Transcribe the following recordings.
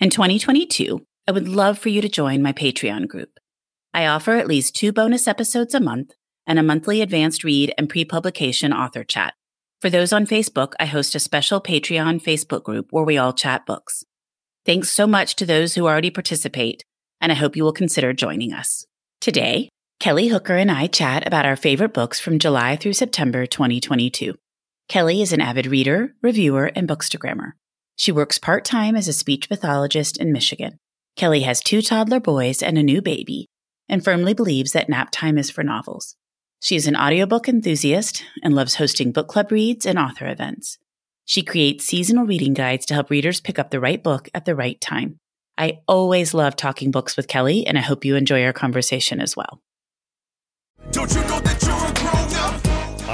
In 2022, I would love for you to join my Patreon group. I offer at least two bonus episodes a month and a monthly advanced read and pre publication author chat. For those on Facebook, I host a special Patreon Facebook group where we all chat books. Thanks so much to those who already participate, and I hope you will consider joining us. Today, Kelly Hooker and I chat about our favorite books from July through September 2022. Kelly is an avid reader, reviewer, and bookstagrammer. She works part time as a speech pathologist in Michigan. Kelly has two toddler boys and a new baby, and firmly believes that nap time is for novels. She is an audiobook enthusiast and loves hosting book club reads and author events. She creates seasonal reading guides to help readers pick up the right book at the right time. I always love talking books with Kelly, and I hope you enjoy our conversation as well.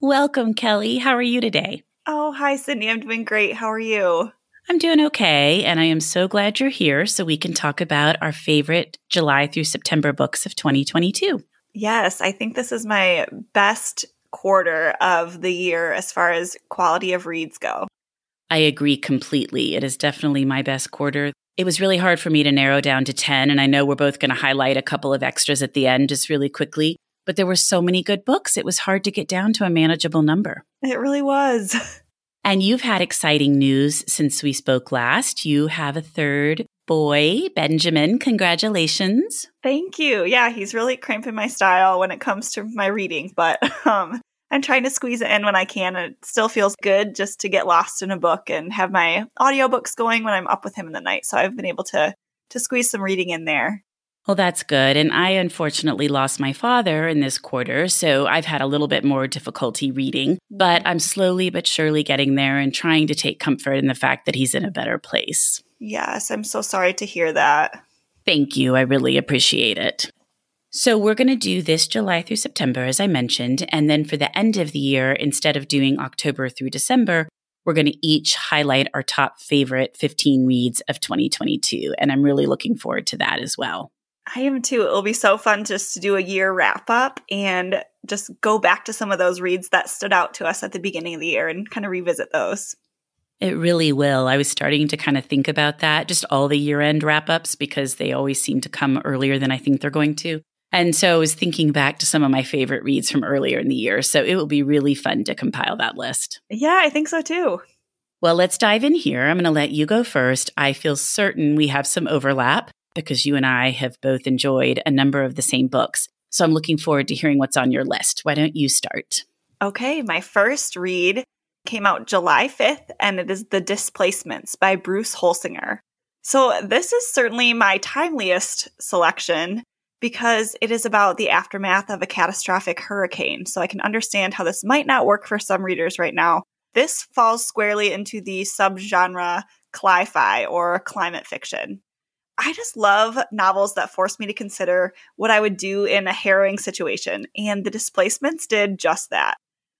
Welcome, Kelly. How are you today? Oh, hi, Cindy. I'm doing great. How are you? I'm doing okay, and I am so glad you're here so we can talk about our favorite July through September books of 2022. Yes, I think this is my best quarter of the year as far as quality of reads go. I agree completely. It is definitely my best quarter. It was really hard for me to narrow down to 10, and I know we're both going to highlight a couple of extras at the end just really quickly. But there were so many good books, it was hard to get down to a manageable number. It really was. And you've had exciting news since we spoke last. You have a third boy, Benjamin. Congratulations. Thank you. Yeah, he's really cramping my style when it comes to my reading, but um, I'm trying to squeeze it in when I can. It still feels good just to get lost in a book and have my audiobooks going when I'm up with him in the night. So I've been able to to squeeze some reading in there. Well, that's good. And I unfortunately lost my father in this quarter, so I've had a little bit more difficulty reading, but I'm slowly but surely getting there and trying to take comfort in the fact that he's in a better place. Yes, I'm so sorry to hear that. Thank you. I really appreciate it. So, we're going to do this July through September, as I mentioned. And then for the end of the year, instead of doing October through December, we're going to each highlight our top favorite 15 reads of 2022. And I'm really looking forward to that as well. I am too. It'll be so fun just to do a year wrap up and just go back to some of those reads that stood out to us at the beginning of the year and kind of revisit those. It really will. I was starting to kind of think about that, just all the year end wrap ups, because they always seem to come earlier than I think they're going to. And so I was thinking back to some of my favorite reads from earlier in the year. So it will be really fun to compile that list. Yeah, I think so too. Well, let's dive in here. I'm going to let you go first. I feel certain we have some overlap because you and I have both enjoyed a number of the same books. So I'm looking forward to hearing what's on your list. Why don't you start? Okay, my first read came out July 5th, and it is The Displacements by Bruce Holsinger. So, this is certainly my timeliest selection because it is about the aftermath of a catastrophic hurricane. So, I can understand how this might not work for some readers right now. This falls squarely into the subgenre cli-fi or climate fiction. I just love novels that force me to consider what I would do in a harrowing situation, and The Displacements did just that.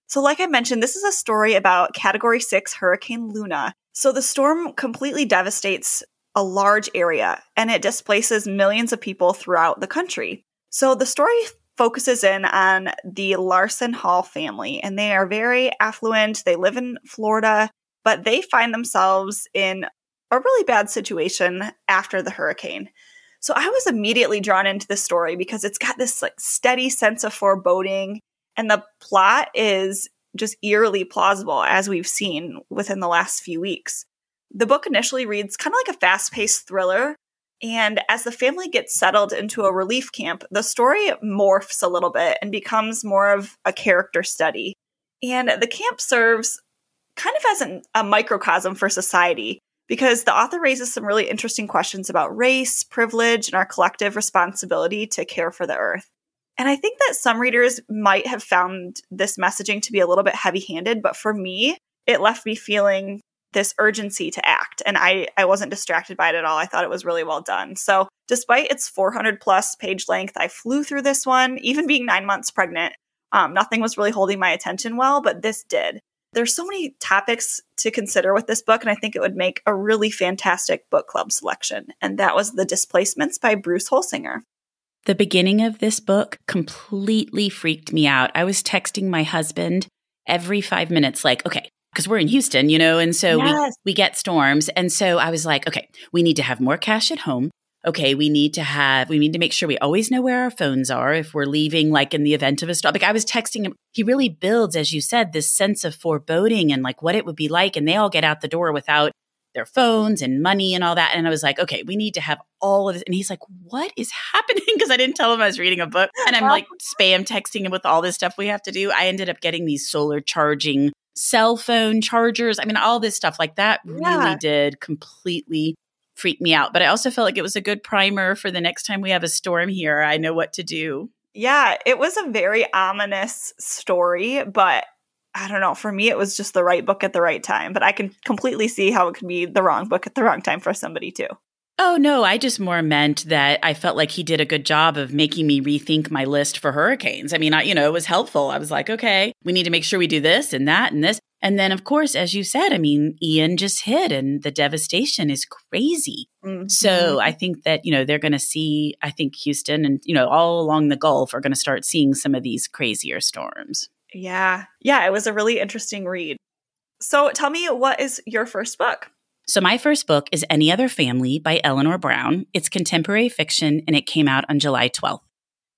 So, like I mentioned, this is a story about Category 6 Hurricane Luna. So, the storm completely devastates a large area and it displaces millions of people throughout the country. So, the story focuses in on the Larson Hall family, and they are very affluent. They live in Florida, but they find themselves in a really bad situation after the hurricane. So I was immediately drawn into the story because it's got this like steady sense of foreboding and the plot is just eerily plausible as we've seen within the last few weeks. The book initially reads kind of like a fast-paced thriller and as the family gets settled into a relief camp, the story morphs a little bit and becomes more of a character study. And the camp serves kind of as an, a microcosm for society because the author raises some really interesting questions about race, privilege, and our collective responsibility to care for the earth. And I think that some readers might have found this messaging to be a little bit heavy handed, but for me, it left me feeling this urgency to act. And I, I wasn't distracted by it at all. I thought it was really well done. So, despite its 400 plus page length, I flew through this one, even being nine months pregnant. Um, nothing was really holding my attention well, but this did. There's so many topics to consider with this book, and I think it would make a really fantastic book club selection. And that was The Displacements by Bruce Holsinger. The beginning of this book completely freaked me out. I was texting my husband every five minutes, like, okay, because we're in Houston, you know, and so yes. we, we get storms. And so I was like, okay, we need to have more cash at home okay, we need to have, we need to make sure we always know where our phones are if we're leaving, like in the event of a stop. Like I was texting him, he really builds, as you said, this sense of foreboding and like what it would be like. And they all get out the door without their phones and money and all that. And I was like, okay, we need to have all of this. And he's like, what is happening? Because I didn't tell him I was reading a book. And I'm like spam texting him with all this stuff we have to do. I ended up getting these solar charging cell phone chargers. I mean, all this stuff like that yeah. really did completely freaked me out. But I also felt like it was a good primer for the next time we have a storm here. I know what to do. Yeah, it was a very ominous story, but I don't know. For me, it was just the right book at the right time. But I can completely see how it could be the wrong book at the wrong time for somebody too. Oh, no, I just more meant that I felt like he did a good job of making me rethink my list for hurricanes. I mean, I, you know, it was helpful. I was like, okay, we need to make sure we do this and that and this. And then, of course, as you said, I mean, Ian just hit and the devastation is crazy. Mm-hmm. So I think that, you know, they're going to see, I think Houston and, you know, all along the Gulf are going to start seeing some of these crazier storms. Yeah. Yeah. It was a really interesting read. So tell me, what is your first book? So, my first book is Any Other Family by Eleanor Brown. It's contemporary fiction and it came out on July 12th.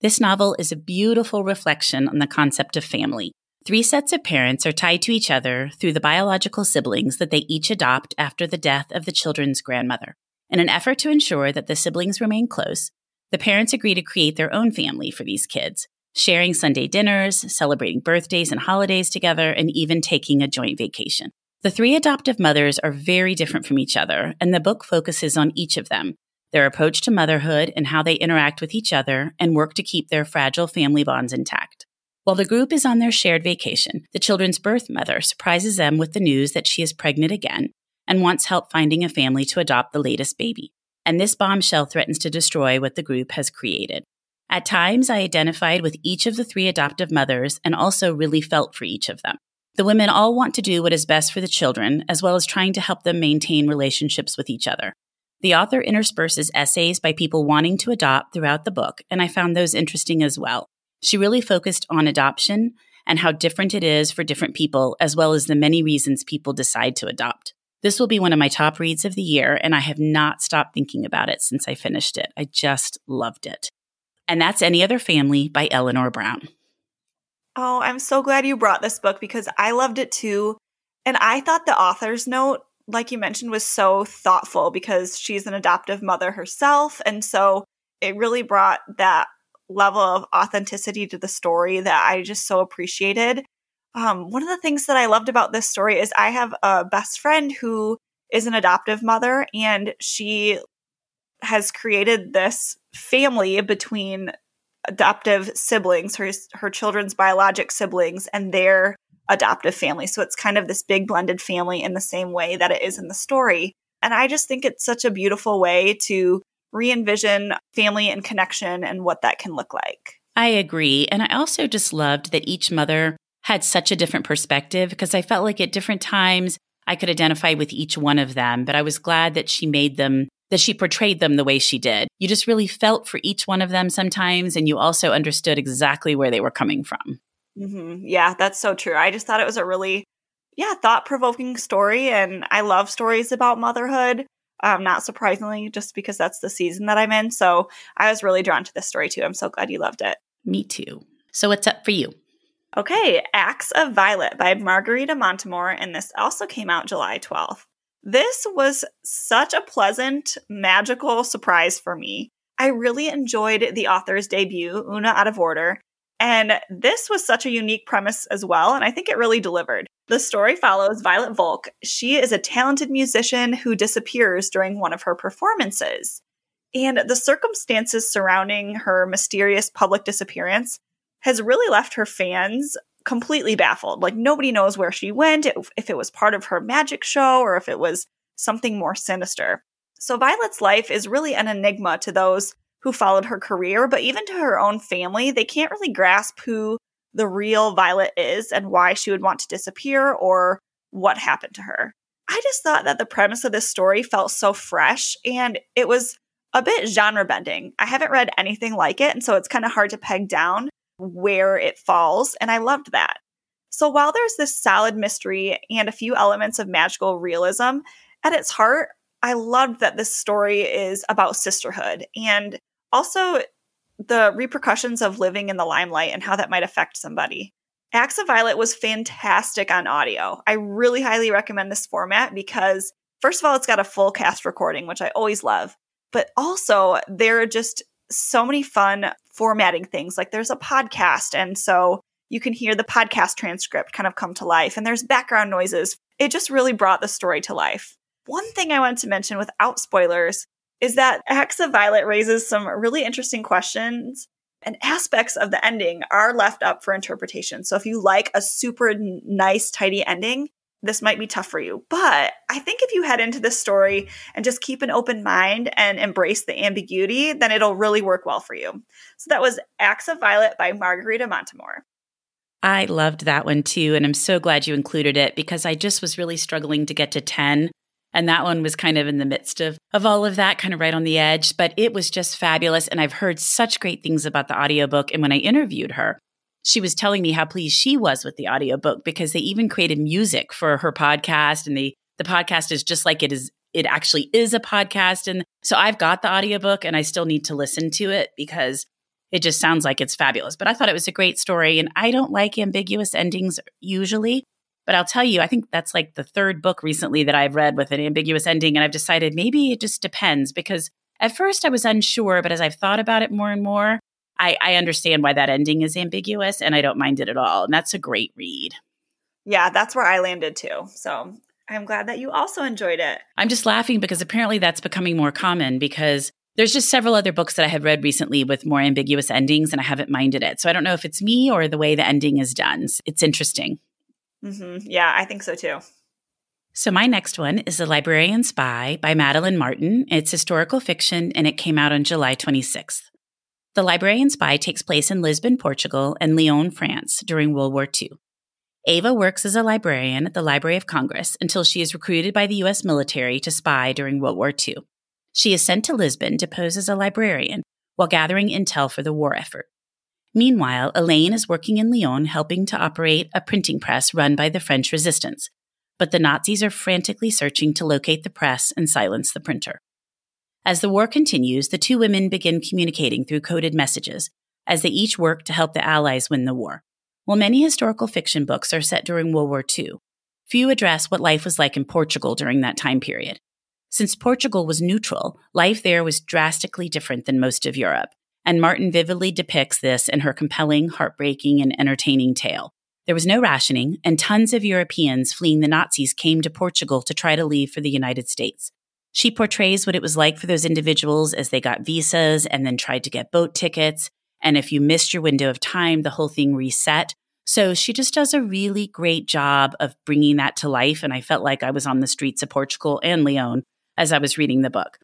This novel is a beautiful reflection on the concept of family. Three sets of parents are tied to each other through the biological siblings that they each adopt after the death of the children's grandmother. In an effort to ensure that the siblings remain close, the parents agree to create their own family for these kids, sharing Sunday dinners, celebrating birthdays and holidays together, and even taking a joint vacation. The three adoptive mothers are very different from each other, and the book focuses on each of them, their approach to motherhood, and how they interact with each other and work to keep their fragile family bonds intact. While the group is on their shared vacation, the children's birth mother surprises them with the news that she is pregnant again and wants help finding a family to adopt the latest baby. And this bombshell threatens to destroy what the group has created. At times, I identified with each of the three adoptive mothers and also really felt for each of them. The women all want to do what is best for the children, as well as trying to help them maintain relationships with each other. The author intersperses essays by people wanting to adopt throughout the book, and I found those interesting as well. She really focused on adoption and how different it is for different people, as well as the many reasons people decide to adopt. This will be one of my top reads of the year, and I have not stopped thinking about it since I finished it. I just loved it. And that's Any Other Family by Eleanor Brown. Oh, I'm so glad you brought this book because I loved it too. And I thought the author's note, like you mentioned, was so thoughtful because she's an adoptive mother herself. And so it really brought that level of authenticity to the story that I just so appreciated. Um, one of the things that I loved about this story is I have a best friend who is an adoptive mother, and she has created this family between adoptive siblings, her her children's biologic siblings, and their adoptive family. So it's kind of this big blended family in the same way that it is in the story. And I just think it's such a beautiful way to re envision family and connection and what that can look like. I agree. And I also just loved that each mother had such a different perspective because I felt like at different times I could identify with each one of them, but I was glad that she made them, that she portrayed them the way she did. You just really felt for each one of them sometimes, and you also understood exactly where they were coming from. Mm-hmm. Yeah, that's so true. I just thought it was a really, yeah, thought provoking story. And I love stories about motherhood. Um, not surprisingly, just because that's the season that I'm in. So I was really drawn to this story too. I'm so glad you loved it. Me too. So, what's up for you? Okay, Acts of Violet by Margarita Montimore, and this also came out July 12th. This was such a pleasant, magical surprise for me. I really enjoyed the author's debut, Oona Out of Order, and this was such a unique premise as well, and I think it really delivered. The story follows Violet Volk. She is a talented musician who disappears during one of her performances. And the circumstances surrounding her mysterious public disappearance has really left her fans completely baffled. Like nobody knows where she went, if it was part of her magic show or if it was something more sinister. So Violet's life is really an enigma to those who followed her career, but even to her own family, they can't really grasp who the real Violet is and why she would want to disappear or what happened to her. I just thought that the premise of this story felt so fresh and it was a bit genre bending. I haven't read anything like it, and so it's kind of hard to peg down where it falls, and I loved that. So while there's this solid mystery and a few elements of magical realism, at its heart, I loved that this story is about sisterhood and also the repercussions of living in the limelight and how that might affect somebody. Acts of Violet was fantastic on audio. I really highly recommend this format because, first of all, it's got a full cast recording, which I always love. But also, there are just so many fun formatting things. Like there's a podcast, and so you can hear the podcast transcript kind of come to life, and there's background noises. It just really brought the story to life. One thing I wanted to mention without spoilers is that Acts of Violet raises some really interesting questions and aspects of the ending are left up for interpretation. So if you like a super nice, tidy ending, this might be tough for you. But I think if you head into this story and just keep an open mind and embrace the ambiguity, then it'll really work well for you. So that was Acts of Violet by Margarita Montimore. I loved that one too. And I'm so glad you included it because I just was really struggling to get to 10 and that one was kind of in the midst of, of all of that, kind of right on the edge, but it was just fabulous. And I've heard such great things about the audiobook. And when I interviewed her, she was telling me how pleased she was with the audiobook because they even created music for her podcast and the the podcast is just like it is it actually is a podcast and so I've got the audiobook and I still need to listen to it because it just sounds like it's fabulous. But I thought it was a great story and I don't like ambiguous endings usually. But I'll tell you, I think that's like the third book recently that I've read with an ambiguous ending. And I've decided maybe it just depends because at first I was unsure, but as I've thought about it more and more, I, I understand why that ending is ambiguous and I don't mind it at all. And that's a great read. Yeah, that's where I landed too. So I'm glad that you also enjoyed it. I'm just laughing because apparently that's becoming more common because there's just several other books that I have read recently with more ambiguous endings and I haven't minded it. So I don't know if it's me or the way the ending is done. It's interesting. Mm-hmm. Yeah, I think so too. So, my next one is The Librarian Spy by Madeline Martin. It's historical fiction and it came out on July 26th. The Librarian Spy takes place in Lisbon, Portugal, and Lyon, France during World War II. Ava works as a librarian at the Library of Congress until she is recruited by the U.S. military to spy during World War II. She is sent to Lisbon to pose as a librarian while gathering intel for the war effort. Meanwhile, Elaine is working in Lyon helping to operate a printing press run by the French resistance, but the Nazis are frantically searching to locate the press and silence the printer. As the war continues, the two women begin communicating through coded messages as they each work to help the Allies win the war. While many historical fiction books are set during World War II, few address what life was like in Portugal during that time period. Since Portugal was neutral, life there was drastically different than most of Europe, and Martin vividly depicts this in her compelling, heartbreaking, and entertaining tale. There was no rationing, and tons of Europeans fleeing the Nazis came to Portugal to try to leave for the United States. She portrays what it was like for those individuals as they got visas and then tried to get boat tickets. And if you missed your window of time, the whole thing reset. So she just does a really great job of bringing that to life. And I felt like I was on the streets of Portugal and Lyon as I was reading the book.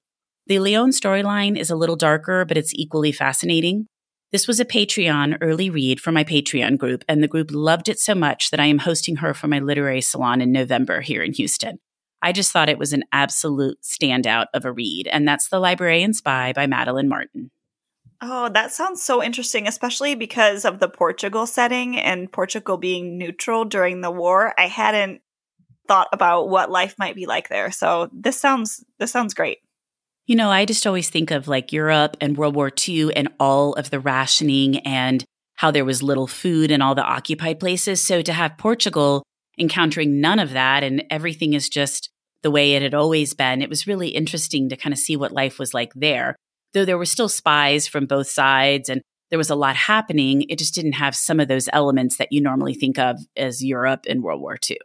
The Lyon storyline is a little darker, but it's equally fascinating. This was a Patreon early read for my Patreon group, and the group loved it so much that I am hosting her for my literary salon in November here in Houston. I just thought it was an absolute standout of a read, and that's The Librarian Spy by Madeline Martin. Oh, that sounds so interesting, especially because of the Portugal setting and Portugal being neutral during the war. I hadn't thought about what life might be like there. So this sounds this sounds great. You know, I just always think of like Europe and World War II and all of the rationing and how there was little food in all the occupied places. So to have Portugal encountering none of that and everything is just the way it had always been, it was really interesting to kind of see what life was like there though there were still spies from both sides and there was a lot happening, it just didn't have some of those elements that you normally think of as Europe in World War II.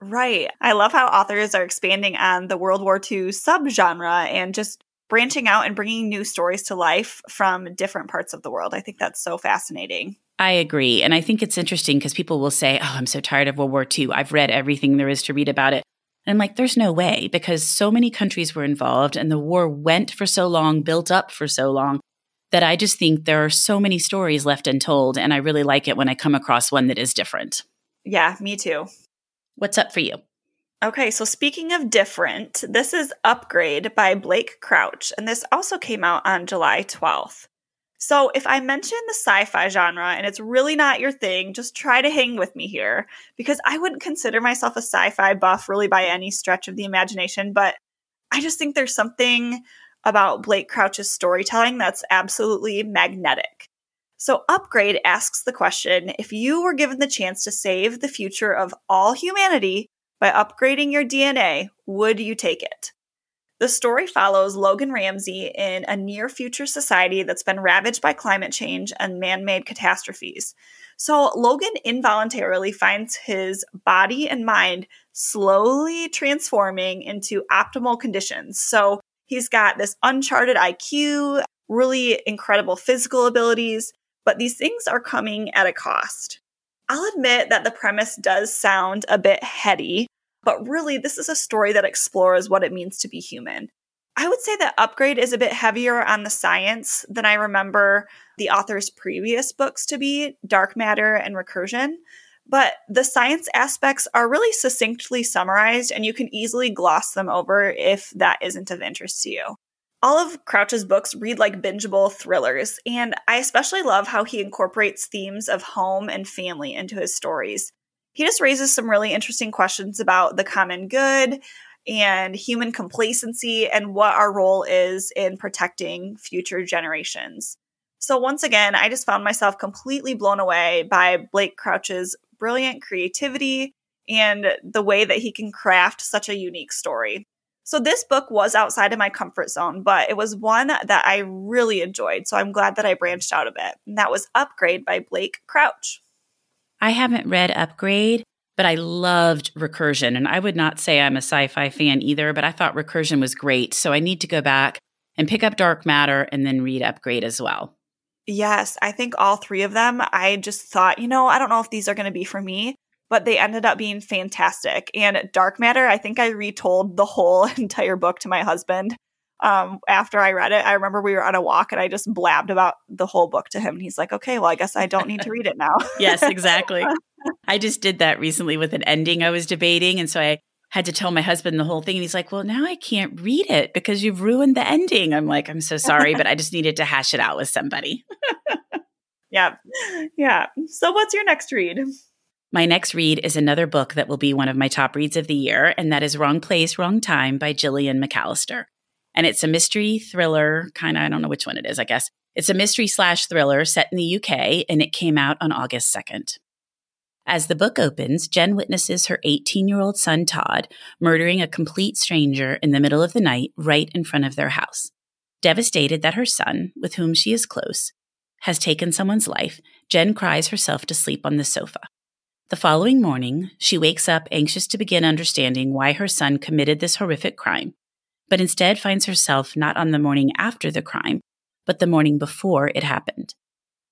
Right. I love how authors are expanding on the World War II subgenre and just branching out and bringing new stories to life from different parts of the world. I think that's so fascinating. I agree. And I think it's interesting because people will say, Oh, I'm so tired of World War II. I've read everything there is to read about it. And I'm like, there's no way because so many countries were involved and the war went for so long, built up for so long that I just think there are so many stories left untold. And I really like it when I come across one that is different. Yeah, me too. What's up for you? Okay, so speaking of different, this is Upgrade by Blake Crouch, and this also came out on July 12th. So, if I mention the sci fi genre and it's really not your thing, just try to hang with me here because I wouldn't consider myself a sci fi buff really by any stretch of the imagination, but I just think there's something about Blake Crouch's storytelling that's absolutely magnetic. So, Upgrade asks the question if you were given the chance to save the future of all humanity by upgrading your DNA, would you take it? The story follows Logan Ramsey in a near future society that's been ravaged by climate change and man made catastrophes. So, Logan involuntarily finds his body and mind slowly transforming into optimal conditions. So, he's got this uncharted IQ, really incredible physical abilities, but these things are coming at a cost. I'll admit that the premise does sound a bit heady, but really, this is a story that explores what it means to be human. I would say that Upgrade is a bit heavier on the science than I remember the author's previous books to be Dark Matter and Recursion. But the science aspects are really succinctly summarized, and you can easily gloss them over if that isn't of interest to you. All of Crouch's books read like bingeable thrillers, and I especially love how he incorporates themes of home and family into his stories he just raises some really interesting questions about the common good and human complacency and what our role is in protecting future generations. So, once again, I just found myself completely blown away by Blake Crouch's brilliant creativity and the way that he can craft such a unique story. So, this book was outside of my comfort zone, but it was one that I really enjoyed. So, I'm glad that I branched out a bit. And that was Upgrade by Blake Crouch. I haven't read Upgrade, but I loved Recursion. And I would not say I'm a sci fi fan either, but I thought Recursion was great. So I need to go back and pick up Dark Matter and then read Upgrade as well. Yes, I think all three of them, I just thought, you know, I don't know if these are going to be for me, but they ended up being fantastic. And Dark Matter, I think I retold the whole entire book to my husband um, after I read it. I remember we were on a walk and I just blabbed about the whole book to him. And he's like, okay, well, I guess I don't need to read it now. yes, exactly. I just did that recently with an ending I was debating. And so I had to tell my husband the whole thing. And he's like, well, now I can't read it because you've ruined the ending. I'm like, I'm so sorry, but I just needed to hash it out with somebody. yeah. Yeah. So what's your next read? My next read is another book that will be one of my top reads of the year, and that is Wrong Place, Wrong Time by Gillian McAllister and it's a mystery thriller kind of, I don't know which one it is, I guess. It's a mystery slash thriller set in the UK, and it came out on August 2nd. As the book opens, Jen witnesses her 18 year old son, Todd, murdering a complete stranger in the middle of the night right in front of their house. Devastated that her son, with whom she is close, has taken someone's life, Jen cries herself to sleep on the sofa. The following morning, she wakes up anxious to begin understanding why her son committed this horrific crime, but instead finds herself not on the morning after the crime, but the morning before it happened.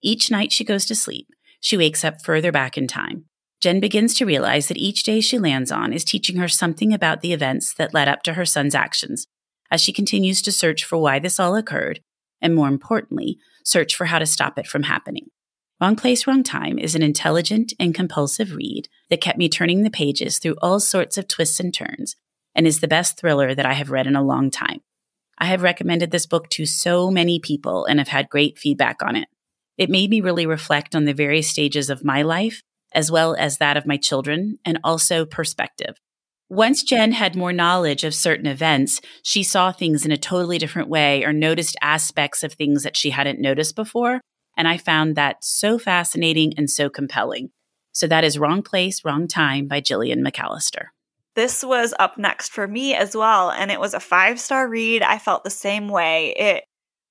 Each night she goes to sleep, she wakes up further back in time. Jen begins to realize that each day she lands on is teaching her something about the events that led up to her son's actions as she continues to search for why this all occurred, and more importantly, search for how to stop it from happening. Wrong Place, Wrong Time is an intelligent and compulsive read that kept me turning the pages through all sorts of twists and turns and is the best thriller that I have read in a long time. I have recommended this book to so many people and have had great feedback on it. It made me really reflect on the various stages of my life, as well as that of my children, and also perspective. Once Jen had more knowledge of certain events, she saw things in a totally different way or noticed aspects of things that she hadn't noticed before and I found that so fascinating and so compelling. So that is Wrong Place, Wrong Time by Gillian McAllister. This was up next for me as well, and it was a five star read. I felt the same way. It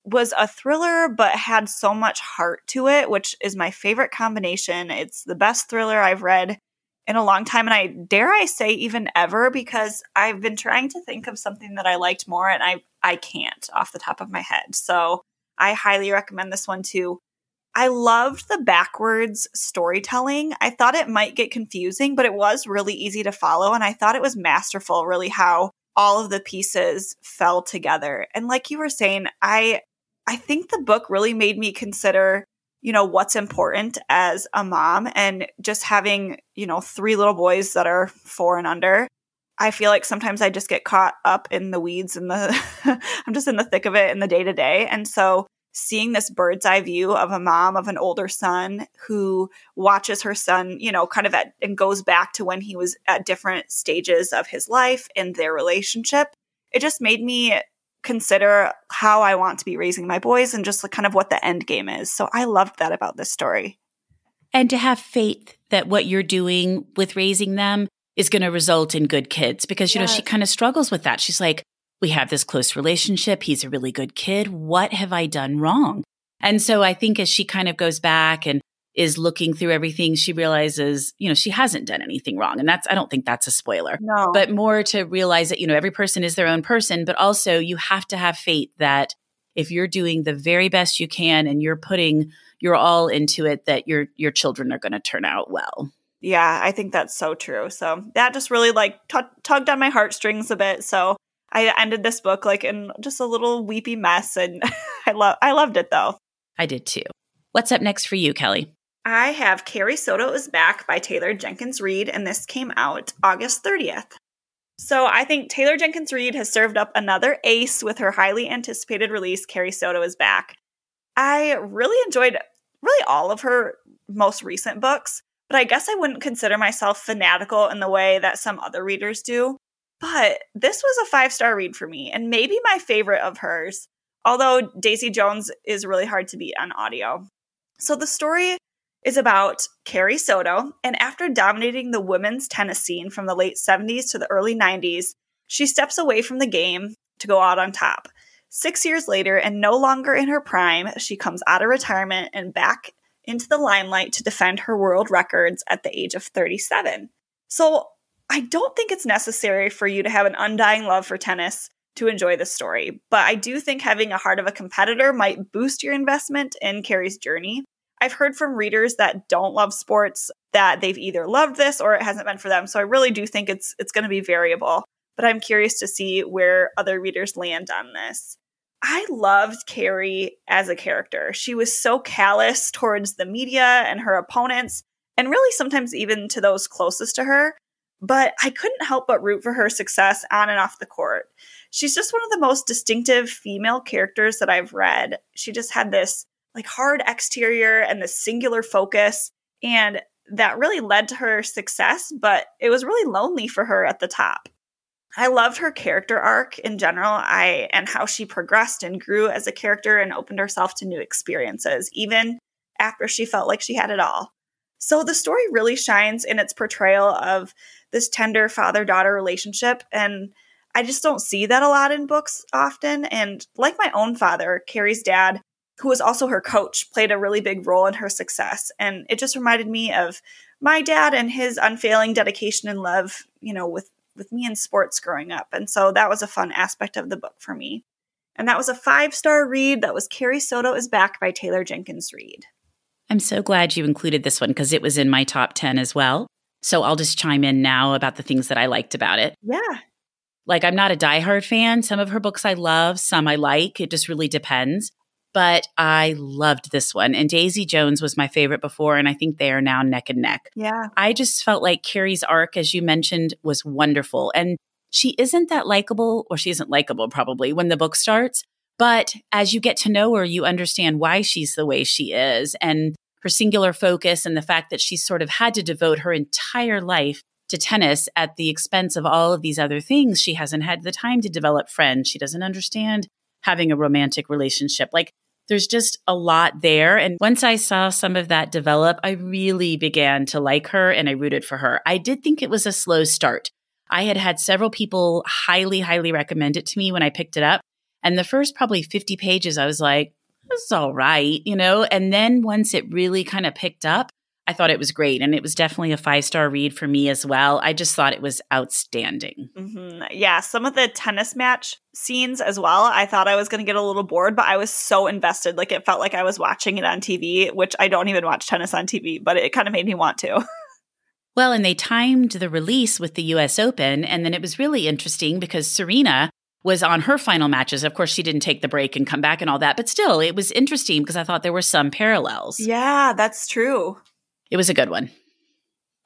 was a thriller, but had so much heart to it, which is my favorite combination. It's the best thriller I've read in a long time, and I dare I say even ever, because I've been trying to think of something that I liked more, and I I can't off the top of my head. So I highly recommend this one too. I loved the backwards storytelling. I thought it might get confusing, but it was really easy to follow. And I thought it was masterful, really, how all of the pieces fell together. And like you were saying, I I think the book really made me consider, you know, what's important as a mom and just having, you know, three little boys that are four and under. I feel like sometimes I just get caught up in the weeds and the I'm just in the thick of it in the day to day. And so seeing this bird's eye view of a mom of an older son who watches her son, you know, kind of at and goes back to when he was at different stages of his life and their relationship. It just made me consider how I want to be raising my boys and just kind of what the end game is. So I loved that about this story. And to have faith that what you're doing with raising them is going to result in good kids because, you yes. know, she kind of struggles with that. She's like, we have this close relationship. He's a really good kid. What have I done wrong? And so I think as she kind of goes back and is looking through everything, she realizes, you know, she hasn't done anything wrong. And that's, I don't think that's a spoiler. No. But more to realize that, you know, every person is their own person, but also you have to have faith that if you're doing the very best you can and you're putting your all into it, that your, your children are going to turn out well. Yeah, I think that's so true. So that just really like t- tugged on my heartstrings a bit. So I ended this book like in just a little weepy mess and I love I loved it though. I did too. What's up next for you, Kelly? I have Carrie Soto is Back by Taylor Jenkins Reid, and this came out August 30th. So I think Taylor Jenkins Reid has served up another ace with her highly anticipated release, Carrie Soto is Back. I really enjoyed really all of her most recent books, but I guess I wouldn't consider myself fanatical in the way that some other readers do. But this was a five star read for me, and maybe my favorite of hers, although Daisy Jones is really hard to beat on audio. So the story is about Carrie Soto, and after dominating the women's tennis scene from the late 70s to the early 90s, she steps away from the game to go out on top. Six years later, and no longer in her prime, she comes out of retirement and back into the limelight to defend her world records at the age of 37. So I don't think it's necessary for you to have an undying love for tennis to enjoy this story, but I do think having a heart of a competitor might boost your investment in Carrie's journey. I've heard from readers that don't love sports that they've either loved this or it hasn't been for them. So I really do think it's it's going to be variable, but I'm curious to see where other readers land on this. I loved Carrie as a character. She was so callous towards the media and her opponents, and really sometimes even to those closest to her but I couldn't help but root for her success on and off the court. She's just one of the most distinctive female characters that I've read. She just had this like hard exterior and this singular focus and that really led to her success, but it was really lonely for her at the top. I loved her character arc in general, I and how she progressed and grew as a character and opened herself to new experiences even after she felt like she had it all. So the story really shines in its portrayal of this tender father daughter relationship. And I just don't see that a lot in books often. And like my own father, Carrie's dad, who was also her coach, played a really big role in her success. And it just reminded me of my dad and his unfailing dedication and love, you know, with with me in sports growing up. And so that was a fun aspect of the book for me. And that was a five-star read that was Carrie Soto is Back by Taylor Jenkins Reid. I'm so glad you included this one because it was in my top 10 as well. So I'll just chime in now about the things that I liked about it. Yeah. Like, I'm not a diehard fan. Some of her books I love, some I like. It just really depends. But I loved this one. And Daisy Jones was my favorite before, and I think they are now neck and neck. Yeah. I just felt like Carrie's arc, as you mentioned, was wonderful. And she isn't that likable, or she isn't likable probably when the book starts. But as you get to know her, you understand why she's the way she is and her singular focus and the fact that she's sort of had to devote her entire life to tennis at the expense of all of these other things. She hasn't had the time to develop friends. She doesn't understand having a romantic relationship. Like there's just a lot there. And once I saw some of that develop, I really began to like her and I rooted for her. I did think it was a slow start. I had had several people highly, highly recommend it to me when I picked it up. And the first probably 50 pages, I was like, this is all right, you know? And then once it really kind of picked up, I thought it was great. And it was definitely a five star read for me as well. I just thought it was outstanding. Mm-hmm. Yeah. Some of the tennis match scenes as well, I thought I was going to get a little bored, but I was so invested. Like it felt like I was watching it on TV, which I don't even watch tennis on TV, but it kind of made me want to. well, and they timed the release with the US Open. And then it was really interesting because Serena was on her final matches. Of course, she didn't take the break and come back and all that, but still, it was interesting because I thought there were some parallels. Yeah, that's true. It was a good one.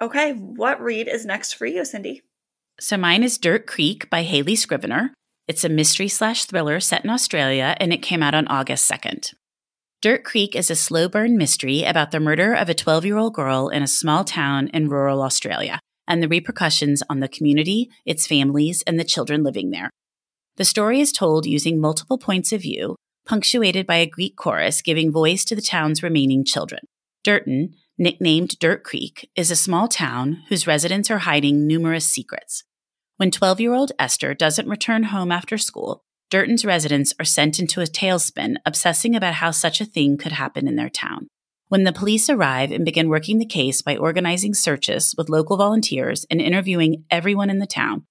Okay, what read is next for you, Cindy? So mine is Dirt Creek by Hayley Scrivenor. It's a mystery slash thriller set in Australia, and it came out on August 2nd. Dirt Creek is a slow burn mystery about the murder of a 12 year old girl in a small town in rural Australia and the repercussions on the community, its families, and the children living there. The story is told using multiple points of view, punctuated by a Greek chorus giving voice to the town's remaining children. Durton, nicknamed Dirt Creek, is a small town whose residents are hiding numerous secrets. When 12 year old Esther doesn't return home after school, Durton's residents are sent into a tailspin, obsessing about how such a thing could happen in their town. When the police arrive and begin working the case by organizing searches with local volunteers and interviewing everyone in the town,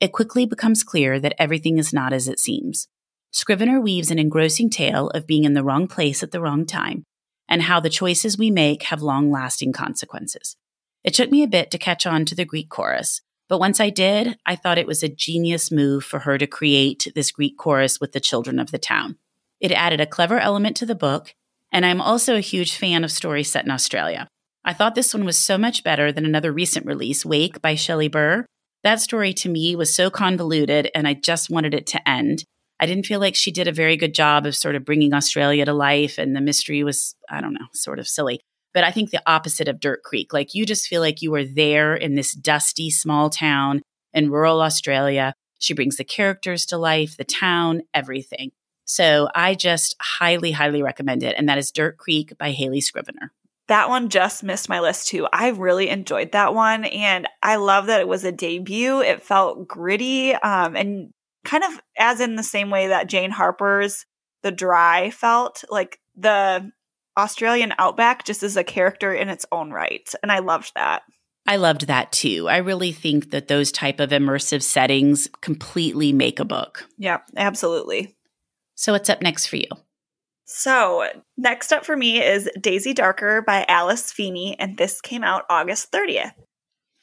it quickly becomes clear that everything is not as it seems. Scrivenor weaves an engrossing tale of being in the wrong place at the wrong time, and how the choices we make have long lasting consequences. It took me a bit to catch on to the Greek chorus, but once I did, I thought it was a genius move for her to create this Greek chorus with the children of the town. It added a clever element to the book, and I'm also a huge fan of stories set in Australia. I thought this one was so much better than another recent release, Wake by Shelley Burr. That story to me was so convoluted, and I just wanted it to end. I didn't feel like she did a very good job of sort of bringing Australia to life, and the mystery was, I don't know, sort of silly. But I think the opposite of Dirt Creek. Like you just feel like you were there in this dusty small town in rural Australia. She brings the characters to life, the town, everything. So I just highly, highly recommend it. And that is Dirt Creek by Hayley Scrivenor. That one just missed my list too. I really enjoyed that one. And I love that it was a debut. It felt gritty. Um, and kind of as in the same way that Jane Harper's The Dry felt like the Australian outback just is a character in its own right. And I loved that. I loved that too. I really think that those type of immersive settings completely make a book. Yeah, absolutely. So what's up next for you? So, next up for me is Daisy Darker by Alice Feeney, and this came out August 30th.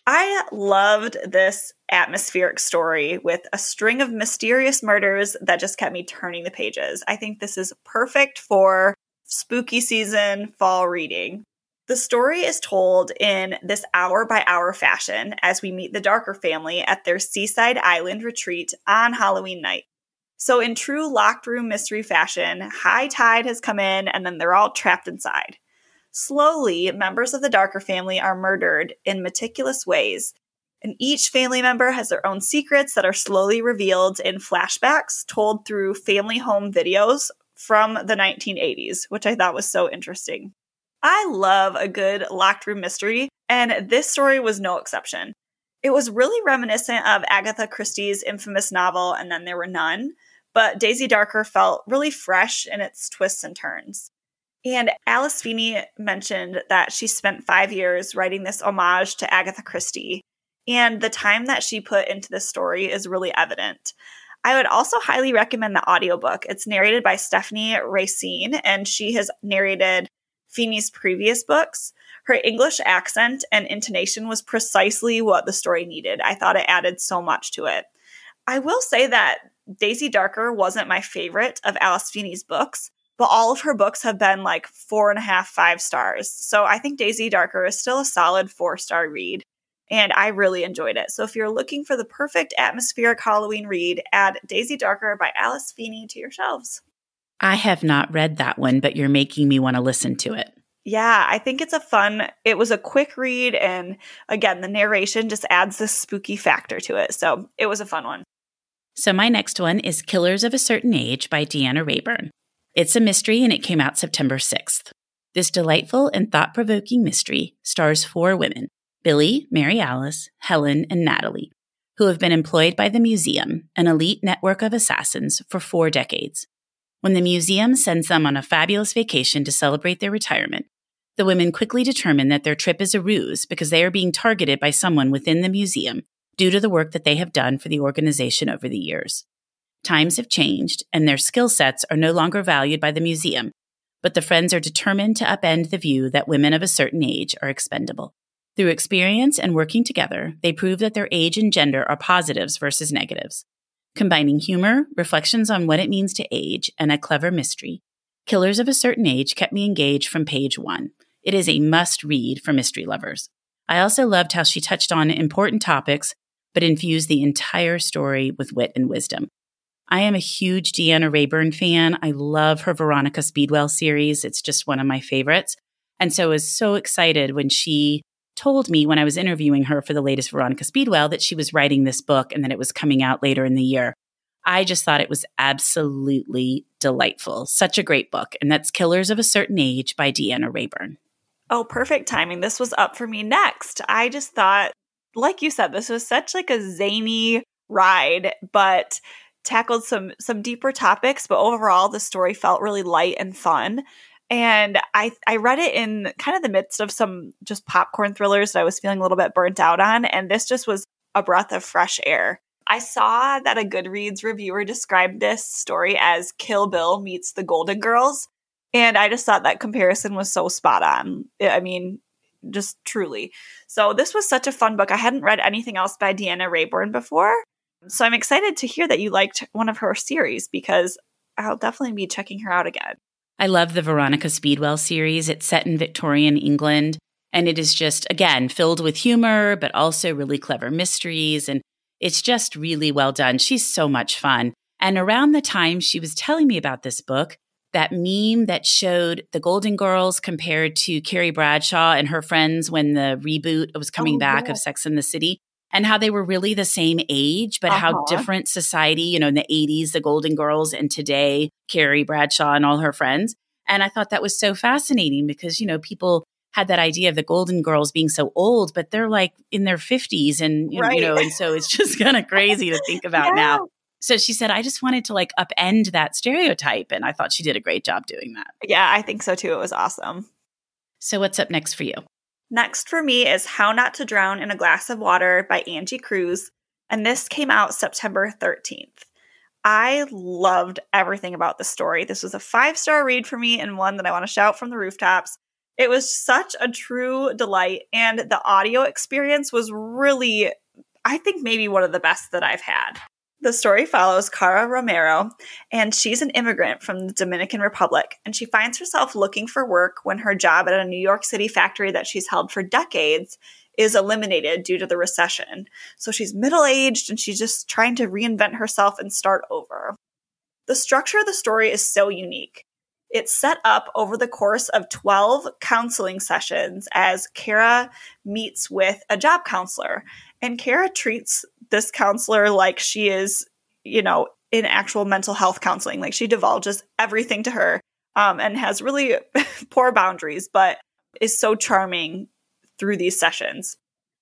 I loved this atmospheric story with a string of mysterious murders that just kept me turning the pages. I think this is perfect for spooky season fall reading. The story is told in this hour by hour fashion as we meet the Darker family at their seaside island retreat on Halloween night. So, in true locked room mystery fashion, high tide has come in and then they're all trapped inside. Slowly, members of the Darker family are murdered in meticulous ways, and each family member has their own secrets that are slowly revealed in flashbacks told through family home videos from the 1980s, which I thought was so interesting. I love a good locked room mystery, and this story was no exception. It was really reminiscent of Agatha Christie's infamous novel, And Then There Were None, but Daisy Darker felt really fresh in its twists and turns. And Alice Feeney mentioned that she spent five years writing this homage to Agatha Christie. And the time that she put into this story is really evident. I would also highly recommend the audiobook. It's narrated by Stephanie Racine, and she has narrated Feeney's previous books. Her English accent and intonation was precisely what the story needed. I thought it added so much to it. I will say that Daisy Darker wasn't my favorite of Alice Feeney's books, but all of her books have been like four and a half, five stars. So I think Daisy Darker is still a solid four star read. And I really enjoyed it. So if you're looking for the perfect atmospheric Halloween read, add Daisy Darker by Alice Feeney to your shelves. I have not read that one, but you're making me want to listen to it. Yeah, I think it's a fun. It was a quick read, and again, the narration just adds this spooky factor to it. So it was a fun one. So my next one is Killers of a Certain Age by Deanna Raybourn. It's a mystery and it came out September 6th. This delightful and thought provoking mystery stars four women Billy, Mary Alice, Helen, and Natalie, who have been employed by the museum, an elite network of assassins, for four decades. When the museum sends them on a fabulous vacation to celebrate their retirement, the women quickly determine that their trip is a ruse because they are being targeted by someone within the museum due to the work that they have done for the organization over the years. Times have changed, and their skill sets are no longer valued by the museum, but the friends are determined to upend the view that women of a certain age are expendable. Through experience and working together, they prove that their age and gender are positives versus negatives. Combining humor, reflections on what it means to age, and a clever mystery, Killers of a Certain Age kept me engaged from page one. It is a must read for mystery lovers. I also loved how she touched on important topics, but infused the entire story with wit and wisdom. I am a huge Deanna Raybourn fan. I love her Veronica Speedwell series. It's just one of my favorites. And so I was so excited when she told me when I was interviewing her for the latest Veronica Speedwell that she was writing this book and that it was coming out later in the year. I just thought it was absolutely delightful. Such a great book. And that's Killers of a Certain Age by Deanna Raybourn. Oh, perfect timing. This was up for me next. I just thought, like you said, this was such like a zany ride, but tackled some some deeper topics, but overall the story felt really light and fun and I I read it in kind of the midst of some just popcorn thrillers that I was feeling a little bit burnt out on, and this just was a breath of fresh air. I saw that a Goodreads reviewer described this story as Kill Bill meets the Golden Girls, and I just thought that comparison was so spot on. I mean, just truly. So this was such a fun book. I hadn't read anything else by Deanna Raybourn before, so I'm excited to hear that you liked one of her series because I'll definitely be checking her out again. I love the Veronica Speedwell series. It's set in Victorian England, and it is just, again, filled with humor, but also really clever mysteries. And it's just really well done. She's so much fun. And around the time she was telling me about this book, that meme that showed the Golden Girls compared to Carrie Bradshaw and her friends when the reboot was coming oh, back yeah. of Sex in the City and how they were really the same age, but uh-huh. how different society, you know, in the 80s, the Golden Girls, and today, Carrie Bradshaw and all her friends. And I thought that was so fascinating because, you know, people had that idea of the Golden Girls being so old, but they're like in their 50s and, you, right. know, and so it's just kind of crazy to think about yeah. now. So she said, I just wanted to like upend that stereotype. And I thought she did a great job doing that. Yeah, I think so too. It was awesome. So, what's up next for you? Next for me is How Not to Drown in a Glass of Water by Angie Cruz, and this came out September 13th. I loved everything about the story. This was a five star read for me and one that I want to shout from the rooftops. It was such a true delight, and the audio experience was really, I think, maybe one of the best that I've had. The story follows Cara Romero, and she's an immigrant from the Dominican Republic, and she finds herself looking for work when her job at a New York City factory that she's held for decades is eliminated due to the recession. So she's middle aged and she's just trying to reinvent herself and start over. The structure of the story is so unique. It's set up over the course of 12 counseling sessions as Cara meets with a job counselor. And Cara treats this counselor like she is, you know, in actual mental health counseling. Like she divulges everything to her um, and has really poor boundaries, but is so charming through these sessions.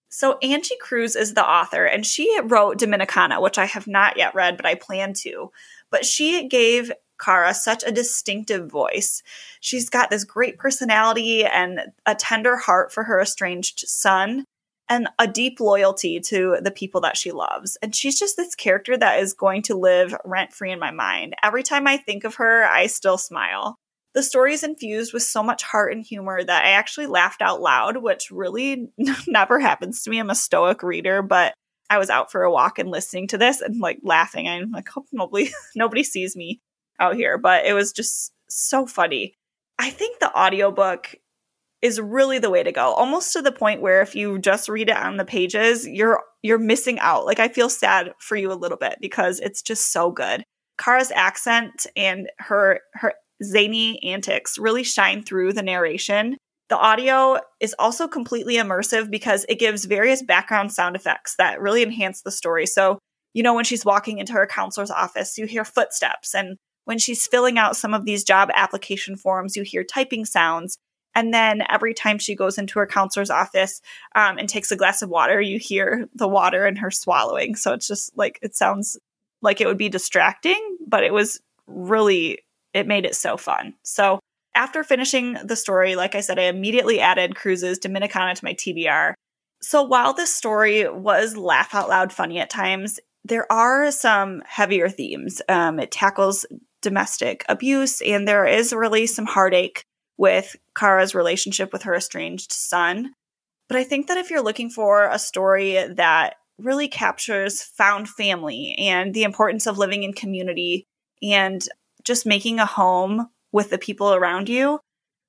So Angie Cruz is the author, and she wrote Dominicana, which I have not yet read, but I plan to. But she gave Cara such a distinctive voice. She's got this great personality and a tender heart for her estranged son and a deep loyalty to the people that she loves. And she's just this character that is going to live rent free in my mind. Every time I think of her, I still smile. The story is infused with so much heart and humor that I actually laughed out loud, which really never happens to me. I'm a stoic reader, but I was out for a walk and listening to this and like laughing. I'm like, hope nobody nobody sees me out here, but it was just so funny. I think the audiobook is really the way to go. Almost to the point where if you just read it on the pages, you're you're missing out. Like I feel sad for you a little bit because it's just so good. Cara's accent and her her zany antics really shine through the narration. The audio is also completely immersive because it gives various background sound effects that really enhance the story. So, you know, when she's walking into her counselor's office, you hear footsteps. And when she's filling out some of these job application forms, you hear typing sounds. And then every time she goes into her counselor's office um, and takes a glass of water, you hear the water and her swallowing. So it's just like, it sounds like it would be distracting, but it was really, it made it so fun. So after finishing the story, like I said, I immediately added Cruz's Dominicana to my TBR. So while this story was laugh out loud funny at times, there are some heavier themes. Um, it tackles domestic abuse, and there is really some heartache with Cara's relationship with her estranged son. But I think that if you're looking for a story that really captures found family and the importance of living in community and just making a home with the people around you,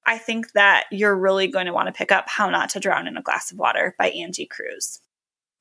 I think that you're really going to want to pick up How Not to Drown in a Glass of Water by Angie Cruz.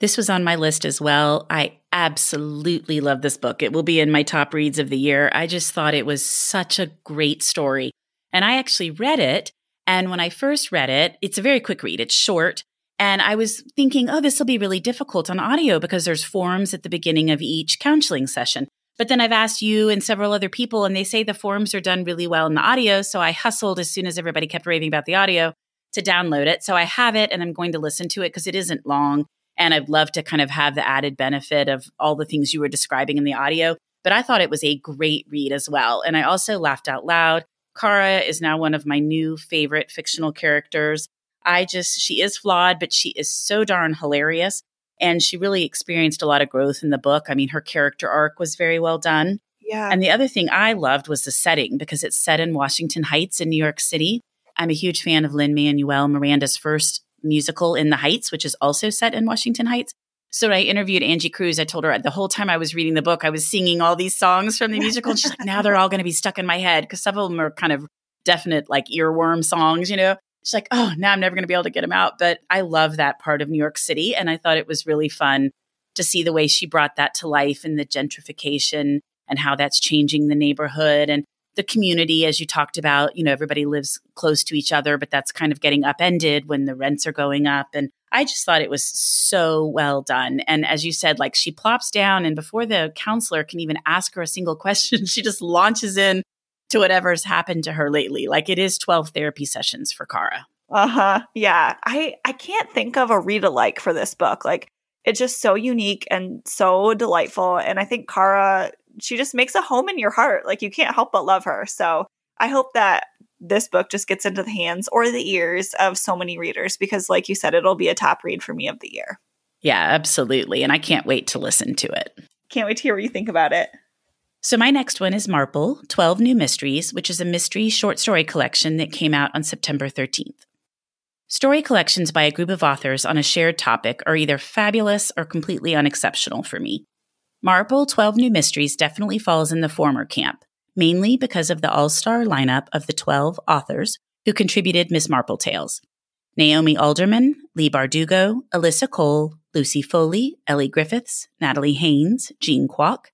This was on my list as well. I absolutely love this book. It will be in my top reads of the year. I just thought it was such a great story. And I actually read it. And when I first read it, it's a very quick read, it's short. And I was thinking, oh, this will be really difficult on audio because there's forms at the beginning of each counseling session. But then I've asked you and several other people, and they say the forms are done really well in the audio. So I hustled as soon as everybody kept raving about the audio to download it. So I have it and I'm going to listen to it because it isn't long. And I'd love to kind of have the added benefit of all the things you were describing in the audio. But I thought it was a great read as well. And I also laughed out loud. Cara is now one of my new favorite fictional characters. I just, she is flawed, but she is so darn hilarious. And she really experienced a lot of growth in the book. I mean, her character arc was very well done. Yeah. And the other thing I loved was the setting because it's set in Washington Heights in New York City. I'm a huge fan of Lin Manuel Miranda's first musical, In the Heights, which is also set in Washington Heights. So I interviewed Angie Cruz. I told her the whole time I was reading the book, I was singing all these songs from the musical. And she's like, now they're all going to be stuck in my head because some of them are kind of definite, like earworm songs, you know? She's like, oh, now I'm never going to be able to get them out. But I love that part of New York City. And I thought it was really fun to see the way she brought that to life and the gentrification and how that's changing the neighborhood and the community, as you talked about. You know, everybody lives close to each other, but that's kind of getting upended when the rents are going up. And I just thought it was so well done. And as you said, like she plops down, and before the counselor can even ask her a single question, she just launches in to whatever's happened to her lately. Like it is 12 therapy sessions for Cara. Uh-huh. Yeah. I I can't think of a read alike for this book. Like it's just so unique and so delightful and I think Cara she just makes a home in your heart. Like you can't help but love her. So I hope that this book just gets into the hands or the ears of so many readers because, like you said, it'll be a top read for me of the year. Yeah, absolutely. And I can't wait to listen to it. Can't wait to hear what you think about it. So, my next one is Marple 12 New Mysteries, which is a mystery short story collection that came out on September 13th. Story collections by a group of authors on a shared topic are either fabulous or completely unexceptional for me. Marple 12 New Mysteries definitely falls in the former camp mainly because of the all star lineup of the 12 authors who contributed Miss Marple Tales Naomi Alderman, Leigh Bardugo, Alyssa Cole, Lucy Foley, Elly Griffiths, Natalie Haynes, Jean Kwok,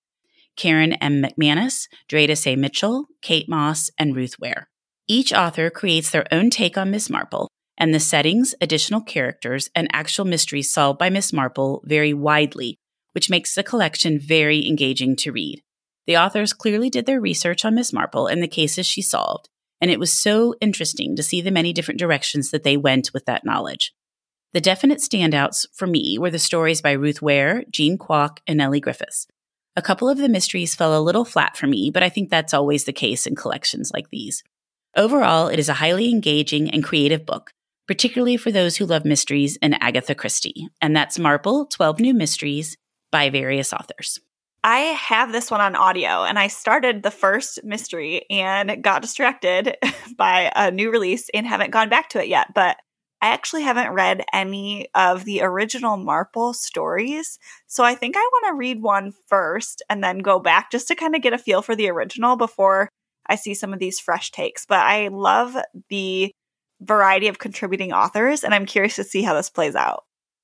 Karen M. McManus, Dreda Say Mitchell, Kate Mosse, and Ruth Ware. Each author creates their own take on Miss Marple, and the settings, additional characters, and actual mysteries solved by Miss Marple vary widely, which makes the collection very engaging to read. The authors clearly did their research on Miss Marple and the cases she solved, and it was so interesting to see the many different directions that they went with that knowledge. The definite standouts for me were the stories by Ruth Ware, Jean Kwok, and Elly Griffiths. A couple of the mysteries fell a little flat for me, but I think that's always the case in collections like these. Overall, it is a highly engaging and creative book, particularly for those who love mysteries and Agatha Christie. And that's Marple 12 New Mysteries by various authors. I have this one on audio, and I started the first mystery and got distracted by a new release and haven't gone back to it yet. But I actually haven't read any of the original Marple stories. So I think I want to read one first and then go back just to kind of get a feel for the original before I see some of these fresh takes. But I love the variety of contributing authors, and I'm curious to see how this plays out.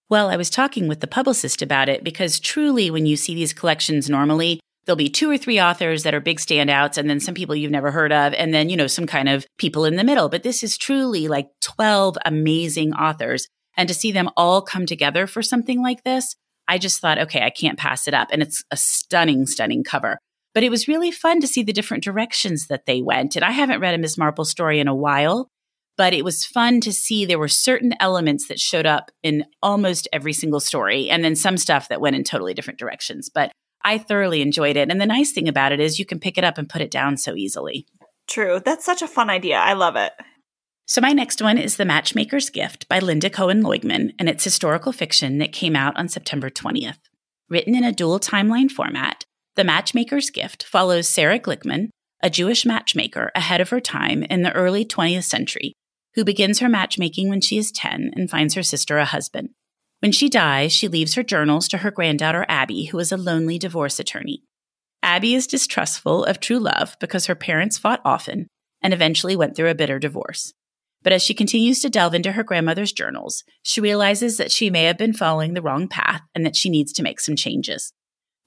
Well, I was talking with the publicist about it because truly, when you see these collections normally, there'll be two or three authors that are big standouts, and then some people you've never heard of, and then, you know, some kind of people in the middle. But this is truly like 12 amazing authors. And to see them all come together for something like this, I just thought, okay, I can't pass it up. And it's a stunning, stunning cover. But it was really fun to see the different directions that they went. And I haven't read a Miss Marple story in a while but it was fun to see there were certain elements that showed up in almost every single story and then some stuff that went in totally different directions but i thoroughly enjoyed it. And the nice thing about it is you can pick it up and put it down so easily. True. That's such a fun idea. I love it. So my next one is the matchmaker's gift by linda cohen loigman and it's historical fiction that came out on september 20th written in a dual timeline format the matchmaker's gift follows sarah glickman a Jewish matchmaker ahead of her time in the early 20th century who begins her matchmaking when she is 10 and finds her sister a husband. When she dies, she leaves her journals to her granddaughter Abby, who is a lonely divorce attorney. Abby is distrustful of true love because her parents fought often and eventually went through a bitter divorce. But as she continues to delve into her grandmother's journals, she realizes that she may have been following the wrong path and that she needs to make some changes.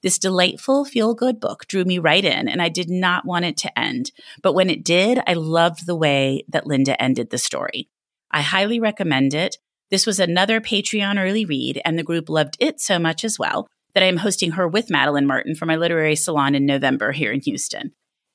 This delightful, feel good book drew me right in, and I did not want it to end. But when it did, I loved the way that Linda ended the story. I highly recommend it. This was another Patreon early read, and the group loved it so much as well that I am hosting her with Madeline Martin for my literary salon in November here in Houston.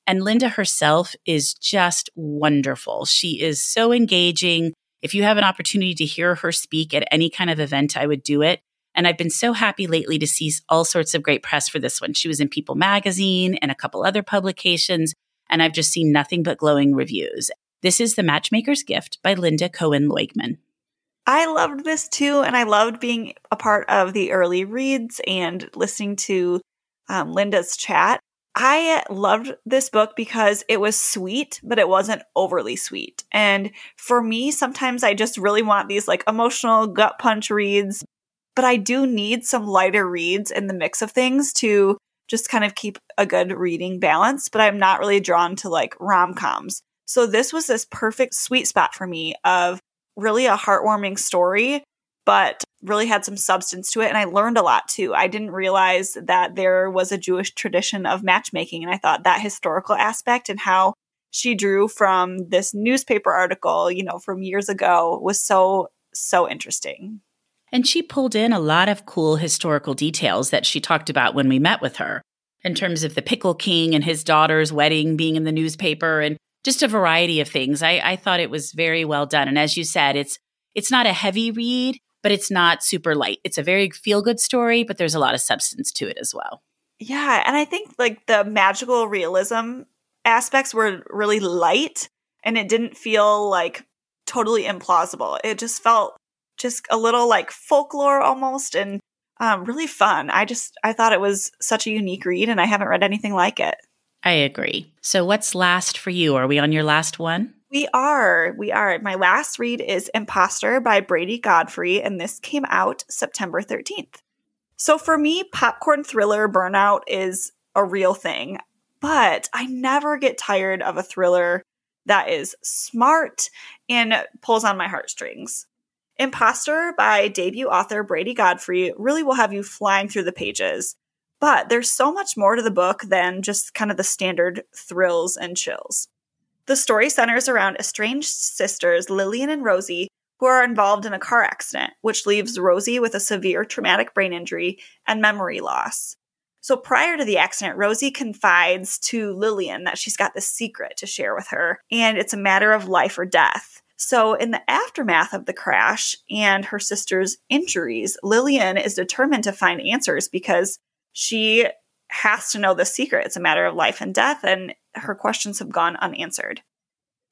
And Linda herself is just wonderful. She is so engaging. If you have an opportunity to hear her speak at any kind of event, I would do it. And I've been so happy lately to see all sorts of great press for this one. She was in People magazine and a couple other publications, and I've just seen nothing but glowing reviews. This is The Matchmaker's Gift by Linda Cohen Loigman. I loved this too, and I loved being a part of the early reads and listening to um, Linda's chat. I loved this book because it was sweet, but it wasn't overly sweet. And for me, sometimes I just really want these like emotional gut punch reads but I do need some lighter reads in the mix of things to just kind of keep a good reading balance. But I'm not really drawn to like rom coms. So this was this perfect sweet spot for me of really a heartwarming story, but really had some substance to it. And I learned a lot too. I didn't realize that there was a Jewish tradition of matchmaking. And I thought that historical aspect and how she drew from this newspaper article, you know, from years ago was so, so interesting. And she pulled in a lot of cool historical details that she talked about when we met with her, in terms of the Pickle King and his daughter's wedding being in the newspaper and just a variety of things. I, I thought it was very well done. And as you said, it's it's not a heavy read, but it's not super light. It's a very feel good story, but there's a lot of substance to it as well. Yeah, and I think like the magical realism aspects were really light and it didn't feel like totally implausible. It just felt just a little like folklore almost and um, really fun. I just I thought it was such a unique read, and I haven't read anything like it. I agree. So, what's last for you? Are we on your last one? We are. We are. My last read is Imposter by Bradeigh Godfrey, and this came out September 13th. So, for me, popcorn thriller burnout is a real thing, but I never get tired of a thriller that is smart and pulls on my heartstrings. Imposter by debut author Bradeigh Godfrey really will have you flying through the pages. But there's so much more to the book than just kind of the standard thrills and chills. The story centers around estranged sisters Lillian and Rosie, who are involved in a car accident, which leaves Rosie with a severe traumatic brain injury and memory loss. So prior to the accident, Rosie confides to Lillian that she's got this secret to share with her, and it's a matter of life or death. So, in the aftermath of the crash and her sister's injuries, Lillian is determined to find answers because she has to know the secret. It's a matter of life and death, and her questions have gone unanswered.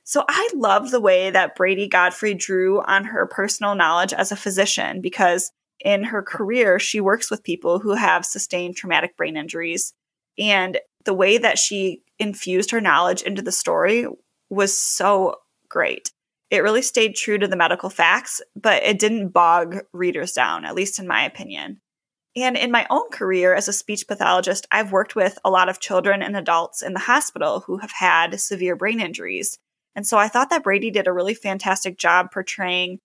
So I love the way that Bradeigh Godfrey drew on her personal knowledge as a physician because in her career, she works with people who have sustained traumatic brain injuries. And the way that she infused her knowledge into the story was so great. It really stayed true to the medical facts, but it didn't bog readers down, at least in my opinion. And in my own career as a speech pathologist, I've worked with a lot of children and adults in the hospital who have had severe brain injuries. And so I thought that Bradeigh did a really fantastic job portraying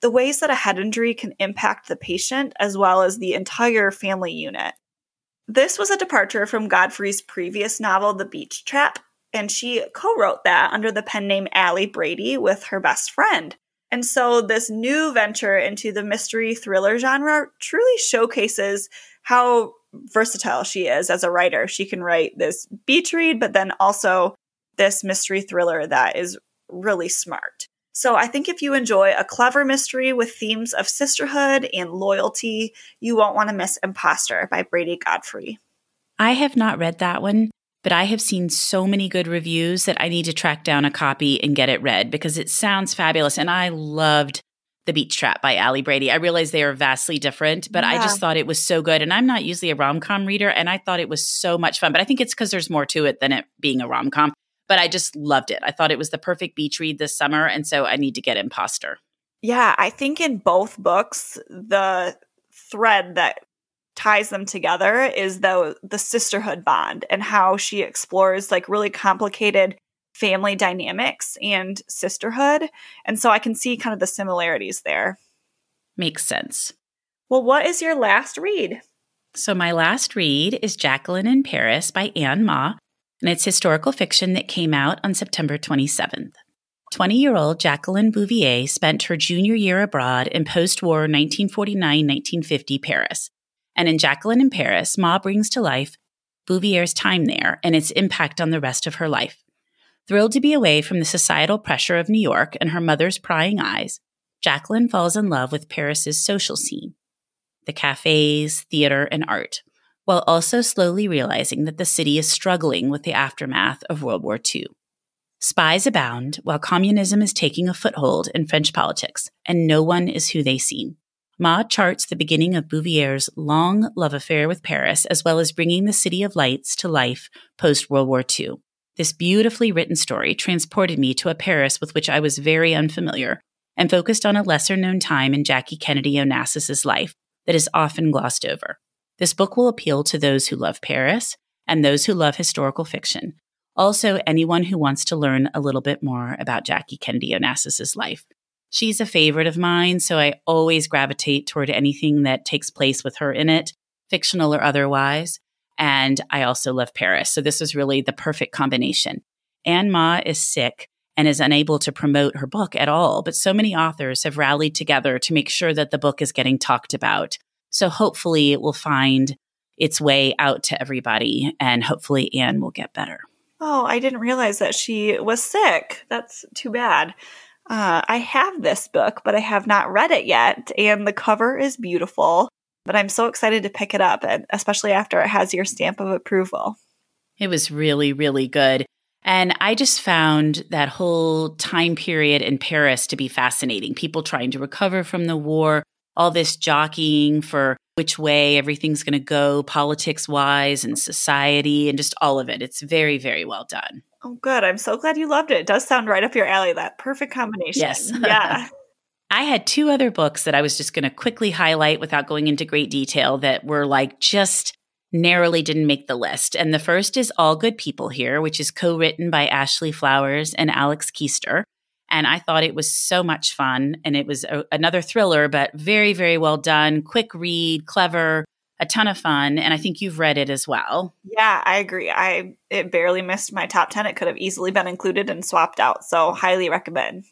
the ways that a head injury can impact the patient as well as the entire family unit. This was a departure from Godfrey's previous novel, The Beach Trap, and she co wrote that under the pen name Allie Brady with her best friend. And so this new venture into the mystery thriller genre truly showcases how versatile she is as a writer. She can write this beach read, but then also this mystery thriller that is really smart. So I think if you enjoy a clever mystery with themes of sisterhood and loyalty, you won't want to miss Imposter by Bradeigh Godfrey. I have not read that one, but I have seen so many good reviews that I need to track down a copy and get it read because it sounds fabulous. And I loved The Beach Trap by Allie Brady. I realize they are vastly different, but yeah. I just thought it was so good. And I'm not usually a rom com reader, and I thought it was so much fun. But I think it's because there's more to it than it being a rom com. But I just loved it. I thought it was the perfect beach read this summer. And so I need to get Imposter. Yeah, I think in both books, the thread that ties them together is the the sisterhood bond and how she explores like really complicated family dynamics and sisterhood. And so I can see kind of the similarities there. Makes sense. Well, what is your last read? So, my last read is Jacqueline in Paris by Ann Mah, and it's historical fiction that came out on September 27th. 20 year old Jacqueline Bouvier spent her junior year abroad in post war 1949 1950 Paris. And in Jacqueline in Paris, Mah brings to life Bouvier's time there and its impact on the rest of her life. Thrilled to be away from the societal pressure of New York and her mother's prying eyes, Jacqueline falls in love with Paris's social scene the cafes, theater, and art, while also slowly realizing that the city is struggling with the aftermath of World War II. Spies abound while communism is taking a foothold in French politics, and no one is who they seem. Mah charts the beginning of Bouvier's long love affair with Paris, as well as bringing the City of Lights to life post World War II. This beautifully written story transported me to a Paris with which I was very unfamiliar and focused on a lesser known time in Jackie Kennedy Onassis's life that is often glossed over. This book will appeal to those who love Paris and those who love historical fiction. Also, anyone who wants to learn a little bit more about Jackie Kennedy Onassis's life. She's a favorite of mine, so I always gravitate toward anything that takes place with her in it, fictional or otherwise. And I also love Paris. So this was really the perfect combination. Ann Mah is sick and is unable to promote her book at all, but so many authors have rallied together to make sure that the book is getting talked about. So hopefully it will find its way out to everybody and hopefully Ann will get better. Oh, I didn't realize that she was sick. That's too bad. Uh, I have this book, but I have not read it yet, and the cover is beautiful. But I'm so excited to pick it up, and especially after it has your stamp of approval. It was really, really good. And I just found that whole time period in Paris to be fascinating. People trying to recover from the war, all this jockeying for which way everything's going to go, politics wise and society, and just all of it. It's very, very well done. Oh, good. I'm so glad you loved it. It does sound right up your alley. That perfect combination. Yes. Yeah. I had two other books that I was just going to quickly highlight without going into great detail that were like just narrowly didn't make the list. And the first is All Good People Here, which is co written by Ashley Flowers and Alex Kiester. And I thought it was so much fun. And it was a, another thriller, but very, very well done, quick read, clever, a ton of fun and i think you've read it as well. Yeah i agree. I it barely missed my top 10 it could have easily been included and swapped out so highly recommend.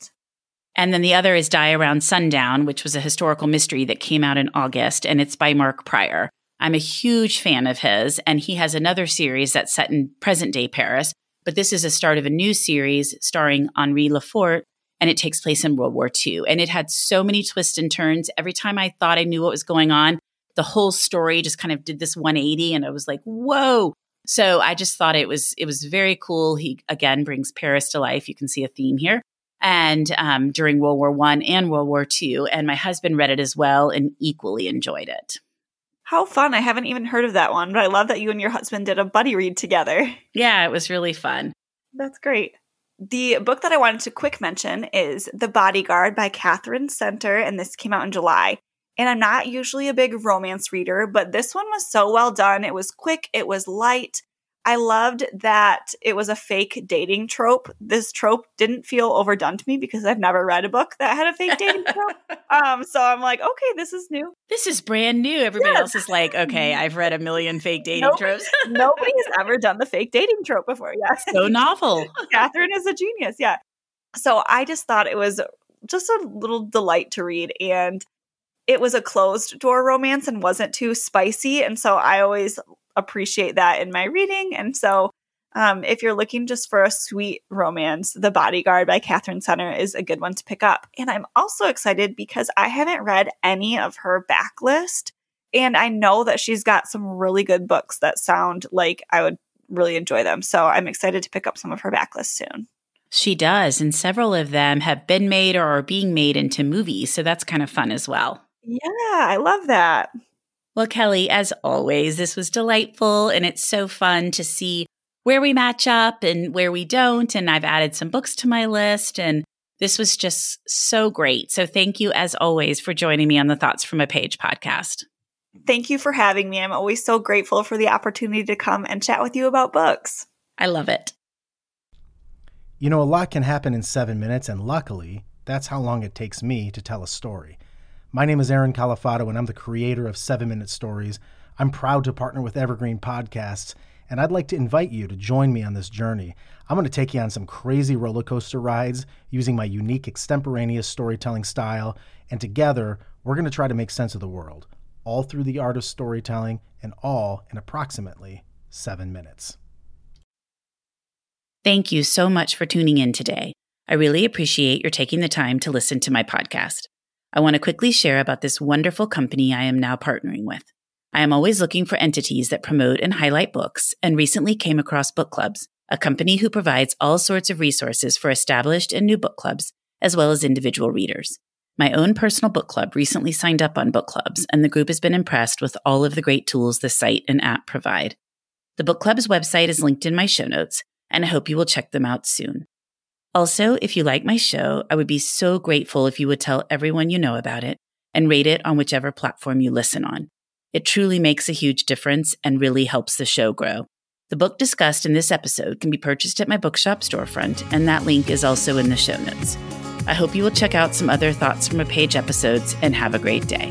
And then the other is die around sundown which was a historical mystery that came out in august and it's by mark pryor i'm a huge fan of his and he has another series that's set in present day paris but this is a start of a new series starring henri lefort and it takes place in world war ii and it had so many twists and turns. Every time i thought i knew what was going on the whole story just kind of did this 180 and I was like, whoa. So I just thought it was it was very cool. He again brings Paris to life. You can see a theme here. And um, during World War One and World War Two, and my husband read it as well and equally enjoyed it. How fun. I haven't even heard of that one, but I love that you and your husband did a buddy read together. Yeah, it was really fun. That's great. The book that I wanted to quick mention is The Bodyguard by Katherine Center, and this came out in July. And I'm not usually a big romance reader, but this one was so well done. It was quick, it was light, I loved that it was a fake dating trope. This trope didn't feel overdone to me because I've never read a book that had a fake dating trope. Um, so I'm like, okay, this is new. This is brand new. Everybody yes. else is like, okay, I've read a million fake dating nobody, tropes. nobody has ever done the fake dating trope before. Yes. So novel. Katherine is a genius. Yeah. So I just thought it was just a little delight to read. And it was a closed door romance and wasn't too spicy. And so I always appreciate that in my reading. And so, um, if you're looking just for a sweet romance, The Bodyguard by Katherine Center is a good one to pick up. And I'm also excited because I haven't read any of her backlist. And I know that she's got some really good books that sound like I would really enjoy them. So I'm excited to pick up some of her backlist soon. She does. And several of them have been made or are being made into movies. So that's kind of fun as well. Yeah, I love that. Well, Kelly, as always, this was delightful and it's so fun to see where we match up and where we don't. And I've added some books to my list and this was just so great. So thank you, as always, for joining me on the Thoughts from a Page podcast. Thank you for having me. I'm always so grateful for the opportunity to come and chat with you about books. I love it. You know, a lot can happen in seven minutes, and luckily, that's how long it takes me to tell a story. My name is Aaron Califato, and I'm the creator of Seven Minute Stories. I'm proud to partner with Evergreen Podcasts, and I'd like to invite you to join me on this journey. I'm going to take you on some crazy roller coaster rides using my unique extemporaneous storytelling style, and together, we're going to try to make sense of the world, all through the art of storytelling, and all in approximately seven minutes. Thank you so much for tuning in today. I really appreciate your taking the time to listen to my podcast. I want to quickly share about this wonderful company I am now partnering with. I am always looking for entities that promote and highlight books and recently came across Book Clubs, a company who provides all sorts of resources for established and new book clubs, as well as individual readers. My own personal book club recently signed up on Book Clubs, and the group has been impressed with all of the great tools the site and app provide. The Book Club's website is linked in my show notes, and I hope you will check them out soon. Also, if you like my show, I would be so grateful if you would tell everyone you know about it and rate it on whichever platform you listen on. It truly makes a huge difference and really helps the show grow. The book discussed in this episode can be purchased at my bookshop storefront, and that link is also in the show notes. I hope you will check out some other Thoughts from a Page episodes and have a great day.